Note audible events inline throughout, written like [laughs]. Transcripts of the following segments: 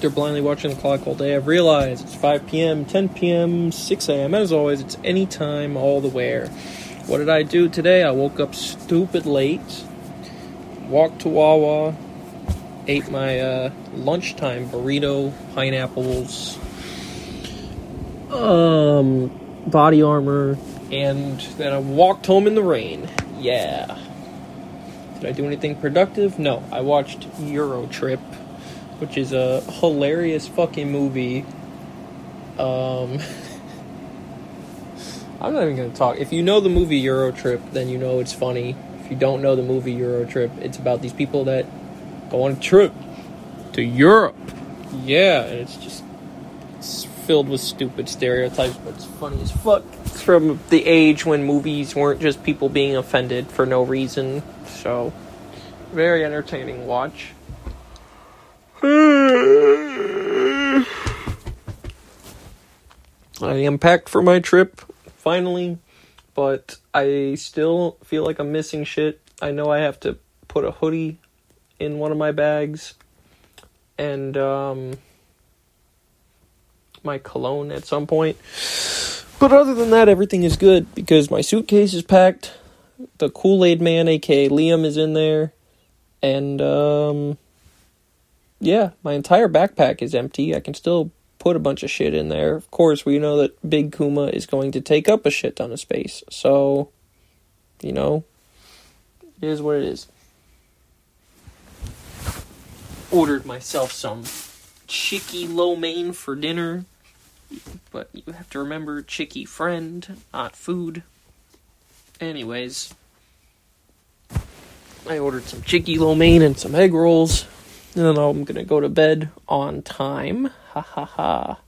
They're blindly watching the clock all day. I've realized it's 5 p.m., 10 p.m., 6 a.m. As always, it's any time, all the where. What did I do today? I woke up stupid late, walked to Wawa, ate my uh, lunchtime burrito, pineapples, um, body armor, and then I walked home in the rain. Yeah. Did I do anything productive? No. I watched Euro Trip, which is a hilarious fucking movie. Um, [laughs] I'm not even gonna talk. If you know the movie Euro Trip, then you know it's funny. If you don't know the movie Euro Trip, it's about these people that go on a trip to Europe. Yeah, and it's just it's filled with stupid stereotypes, but it's funny as fuck. It's from the age when movies weren't just people being offended for no reason. So, very entertaining watch. [sighs] I am packed for my trip, finally, but I still feel like I'm missing shit. I know I have to put a hoodie in one of my bags and um, my cologne at some point. But other than that, everything is good because my suitcase is packed. The Kool Aid Man, aka Liam, is in there. And, um, yeah, my entire backpack is empty. I can still put a bunch of shit in there. Of course, we know that Big Kuma is going to take up a shit ton of space. So, you know, it is what it is. Ordered myself some chicky lo mein for dinner. But you have to remember chicky friend, not food. Anyways, I ordered some chicky lo mein and some egg rolls. And then I'm gonna go to bed on time. Ha ha ha.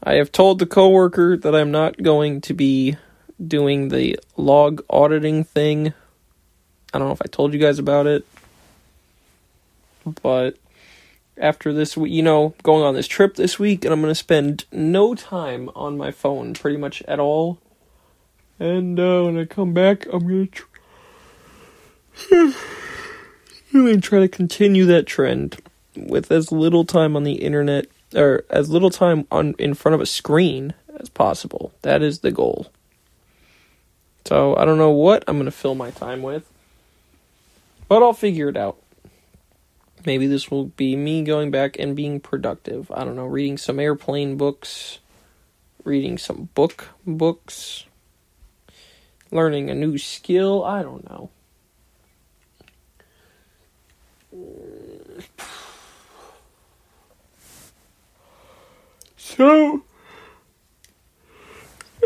I have told the coworker that I'm not going to be doing the log auditing thing. I don't know if I told you guys about it. But after this week, you know, going on this trip this week, and I'm to spend no time on my phone pretty much at all. And uh, when I come back, I'm going to [sighs] [sighs] [sighs] to try to continue that trend with as little time on the internet or as little time on in front of a screen as possible. That is the goal. So I don't know what I'm going to fill my time with, but I'll figure it out. Maybe this will be me going back and being productive. I don't know, reading some airplane books, reading some book books, learning a new skill. I don't know. So,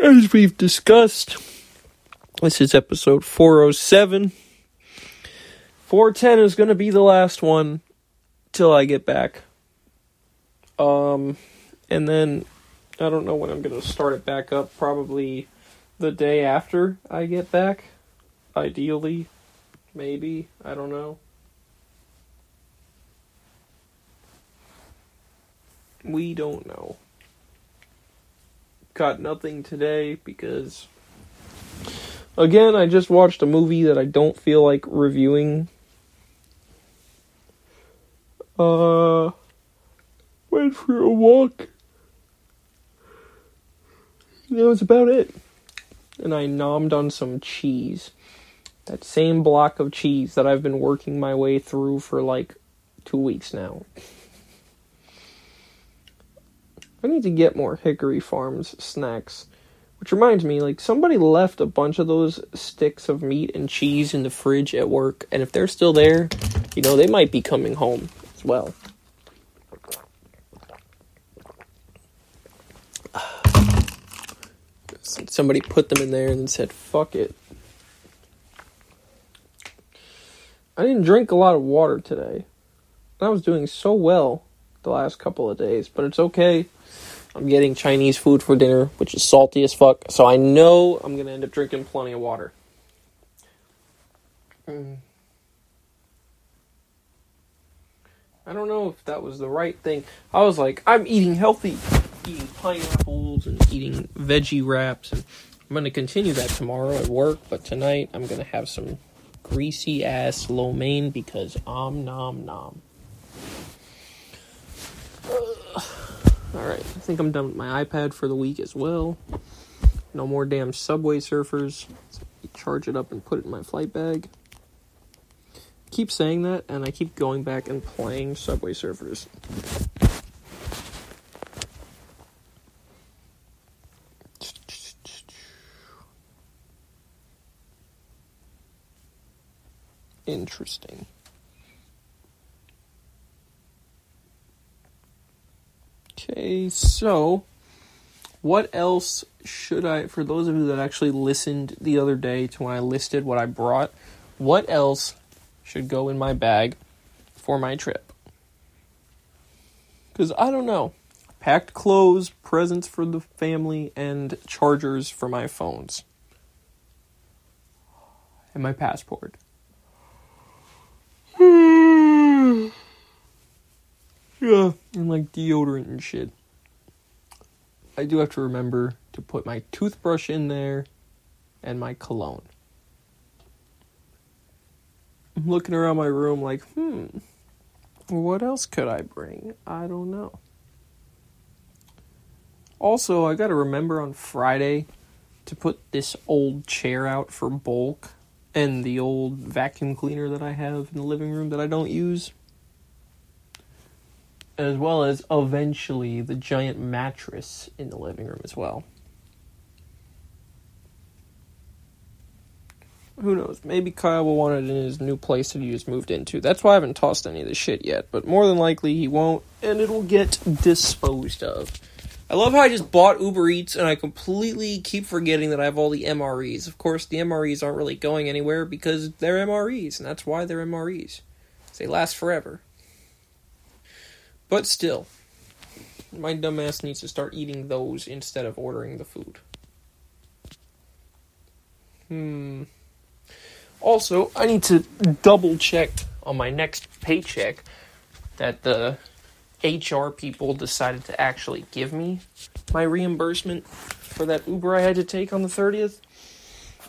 as we've discussed, this is episode 407. 410 is going to be the last one till I get back. Um, and then I don't know when I'm going to start it back up. Probably the day after I get back. Ideally. Maybe. I don't know. We don't know. Got nothing today because. Again, I just watched a movie that I don't feel like reviewing uh, went for a walk. That was about it. And I nommed on some cheese. That same block of cheese that I've been working my way through for like two weeks now. I need to get more Hickory Farms snacks. Which reminds me, like, somebody left a bunch of those sticks of meat and cheese in the fridge at work, and if they're still there, you know, they might be coming home as well. [sighs] Somebody put them in there and said, fuck it. I didn't drink a lot of water today. I was doing so well the last couple of days, but it's okay. I'm getting Chinese food for dinner, which is salty as fuck, so I know I'm gonna end up drinking plenty of water. Mm. I don't know if that was the right thing. I was like, I'm eating healthy, eating pineapples and eating veggie wraps, and I'm gonna continue that tomorrow at work. But tonight, I'm gonna have some greasy ass lo mein because om nom nom. Alright, I think I'm done with my iPad for the week as well. No more damn Subway Surfers. Charge it up and put it in my flight bag. keep saying that, and I keep going back and playing Subway Surfers. Interesting. Okay, so what else should I, for those of you that actually listened the other day to when I listed what I brought, what else should go in my bag for my trip? Because I don't know. Packed clothes, presents for the family, and chargers for my phones. And my passport. Yeah, and like deodorant and shit. I do have to remember to put my toothbrush in there and my cologne. I'm looking around my room like, hmm, what else could I bring? I don't know. Also, I gotta remember on Friday to put this old chair out for bulk and the old vacuum cleaner that I have in the living room that I don't use as well as eventually the giant mattress in the living room as well. Who knows? Maybe Kyle will want it in his new place that he just moved into. That's why I haven't tossed any of the shit yet, but more than likely he won't, and it'll get disposed of. I love how I just bought Uber Eats and I completely keep forgetting that I have all the MREs. Of course, the MREs aren't really going anywhere because they're MREs, and that's why they're MREs. They last forever. But still, my dumbass needs to start eating those instead of ordering the food. Hmm. Also, I need to double check on my next paycheck that the HR people decided to actually give me my reimbursement for that Uber I had to take on the 30th.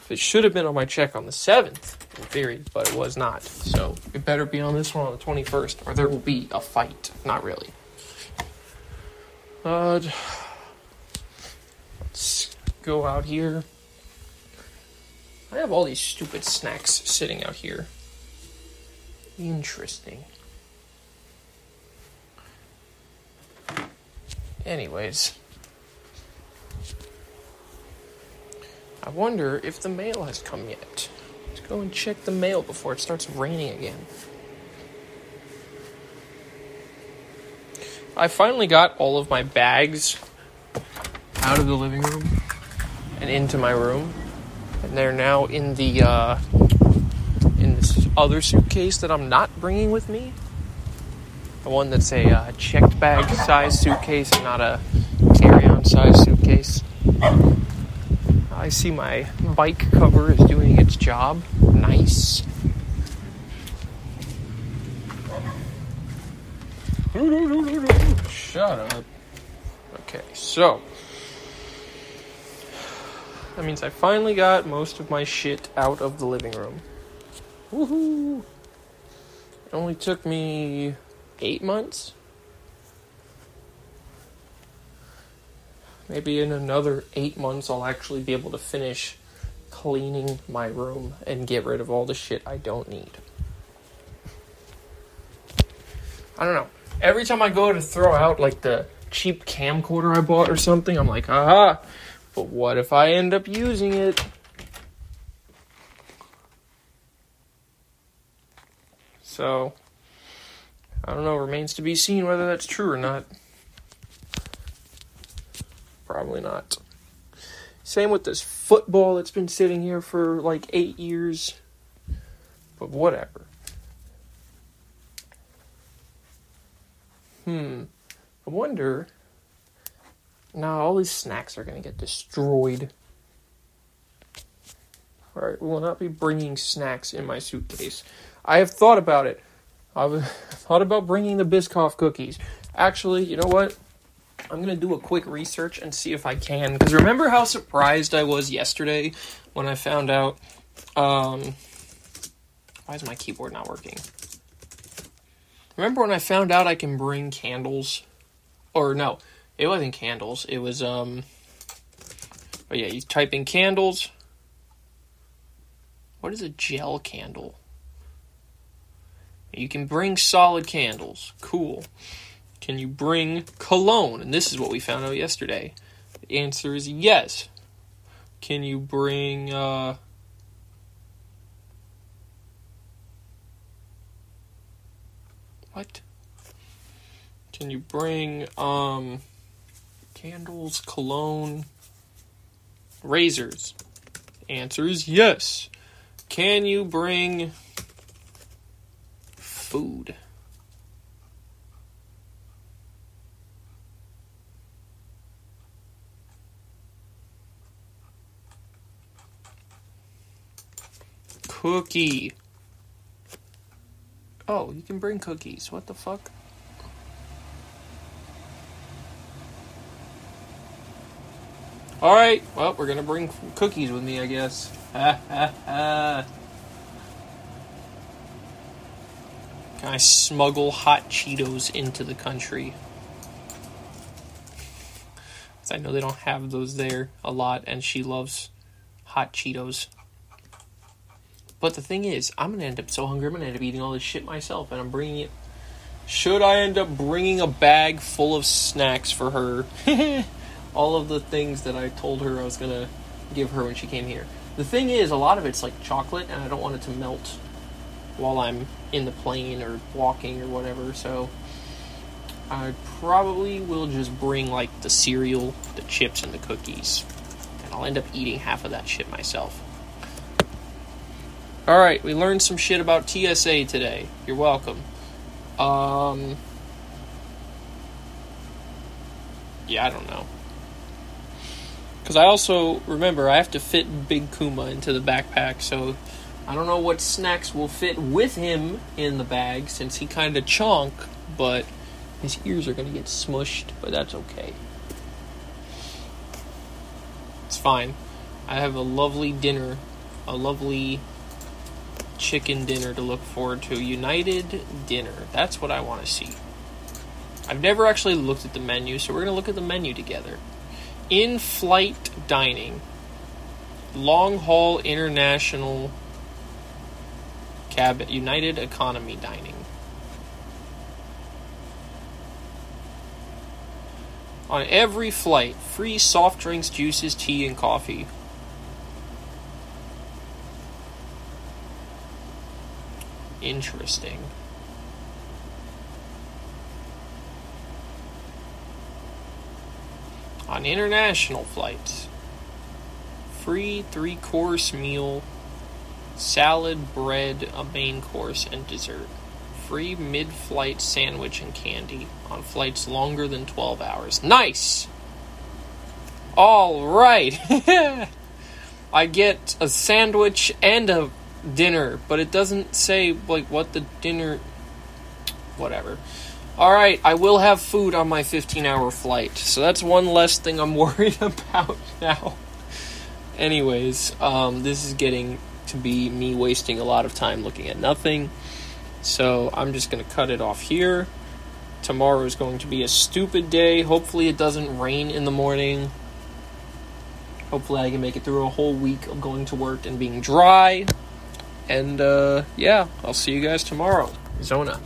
It should have been on my check on the 7th, in theory, but it was not. So it better be on this one on the 21st, or there will be a fight. Not really. Uh, let's go out here. I have all these stupid snacks sitting out here. Interesting. Anyways. I wonder if the mail has come yet. Let's go and check the mail before it starts raining again. I finally got all of my bags out of the living room and into my room, and they're now in the uh, in this other suitcase that I'm not bringing with me. The one that's a uh, checked bag size suitcase not a carry-on size suitcase. I see my bike cover is doing its job. Nice. Shut up. Okay, so. That means I finally got most of my shit out of the living room. Woohoo! It only took me eight months maybe in another eight months I'll actually be able to finish cleaning my room and get rid of all the shit I don't need. I don't know. Every time I go to throw out like the cheap camcorder I bought or something, I'm like, aha. But what if I end up using it? So, I don't know. Remains to be seen whether that's true or not. Probably not. Same with this football that's been sitting here for like eight years. But whatever. Hmm. I wonder. Now all these snacks are going to get destroyed. Alright, we will not be bringing snacks in my suitcase. I have thought about it. I've [laughs] thought about bringing the Biscoff cookies. Actually, you know what? I'm gonna do a quick research and see if I can. Because remember how surprised I was yesterday when I found out. Um, why is my keyboard not working? Remember when I found out I can bring candles? Or no, It wasn't candles. It was um. Oh yeah, you type in candles. What is a gel candle? You can bring solid candles. Cool. Can you bring cologne? And this is what we found out yesterday. The answer is yes. Can you bring uh What? Can you bring um candles, cologne, razors? Answer is yes. Can you bring food? Cookie. Oh, you can bring cookies. What the fuck? Alright, well, we're gonna bring cookies with me, I guess. Ha ha ha. Can I smuggle hot Cheetos into the country? Because I know they don't have those there a lot, and she loves hot Cheetos. But the thing is, I'm gonna end up so hungry. I'm gonna end up eating all this shit myself, and I'm bringing it. Should I end up bringing a bag full of snacks for her? [laughs] all of the things that I told her I was gonna give her when she came here. The thing is, a lot of it's like chocolate, and I don't want it to melt while I'm in the plane or walking or whatever. So I probably will just bring like the cereal, the chips, and the cookies, and I'll end up eating half of that shit myself. All right, we learned some shit about TSA today. You're welcome. Um, yeah, I don't know. Because I also remember I have to fit Big Kuma into the backpack, so I don't know what snacks will fit with him in the bag since he kind of chonk, but his ears are going to get smushed, but that's okay. It's fine. I have a lovely dinner, a lovely chicken dinner to look forward to. United dinner. That's what I want to see. I've never actually looked at the menu, so we're going to look at the menu together. In flight dining, long haul international cab United economy dining. On every flight, free soft drinks, juices, tea, and coffee. Interesting. On international flights, free three course meal, salad, bread, a main course, and dessert. Free mid flight sandwich and candy on flights longer than 12 hours. Nice! All right. [laughs] I get a sandwich and a dinner, but it doesn't say like what the dinner whatever. All right, I will have food on my 15-hour flight. So that's one less thing I'm [laughs] worried about now. Anyways, um, this is getting to be me wasting a lot of time looking at nothing. So I'm just going to cut it off here. Tomorrow is going to be a stupid day. Hopefully, it doesn't rain in the morning. Hopefully, I can make it through a whole week of going to work and being dry. And uh, yeah, I'll see you guys tomorrow. Zona.